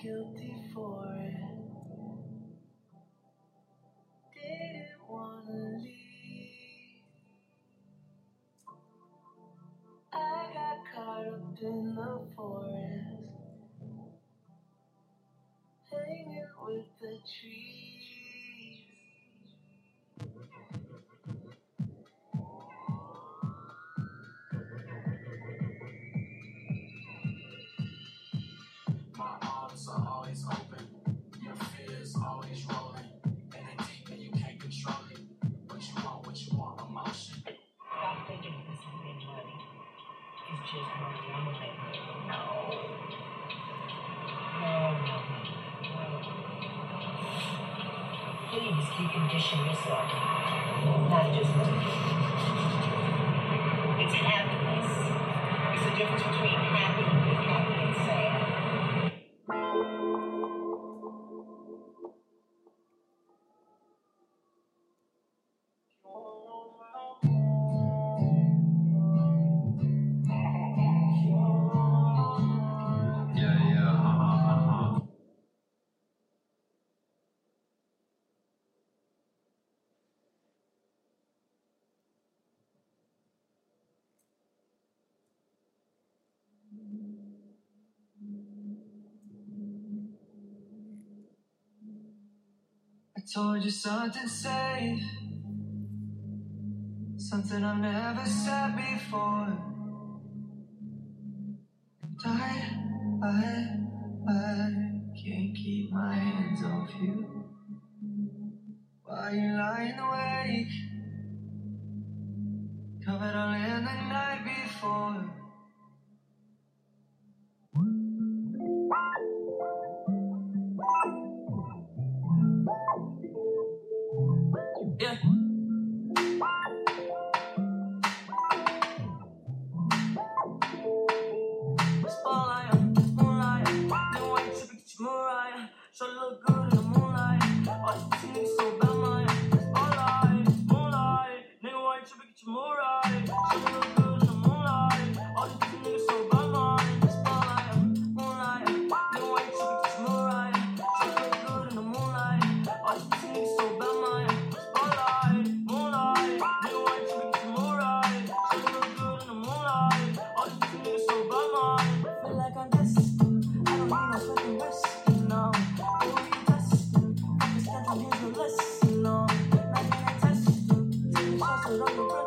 guilty for it. Didn't wanna leave. I got caught up in the forest, are always open. Your fears always rolling. In it deep and you can't control it. What you want, what you want, emotion. Stop thinking it's something money. It's just. I'm gonna. No. No, no, no. Please decondition yourself. Not just money. It's happiness. It's the difference told you something safe, something I've never said before. I, I, I can't keep my hands off you. While you're lying awake, covered all in the Mariah. Testing?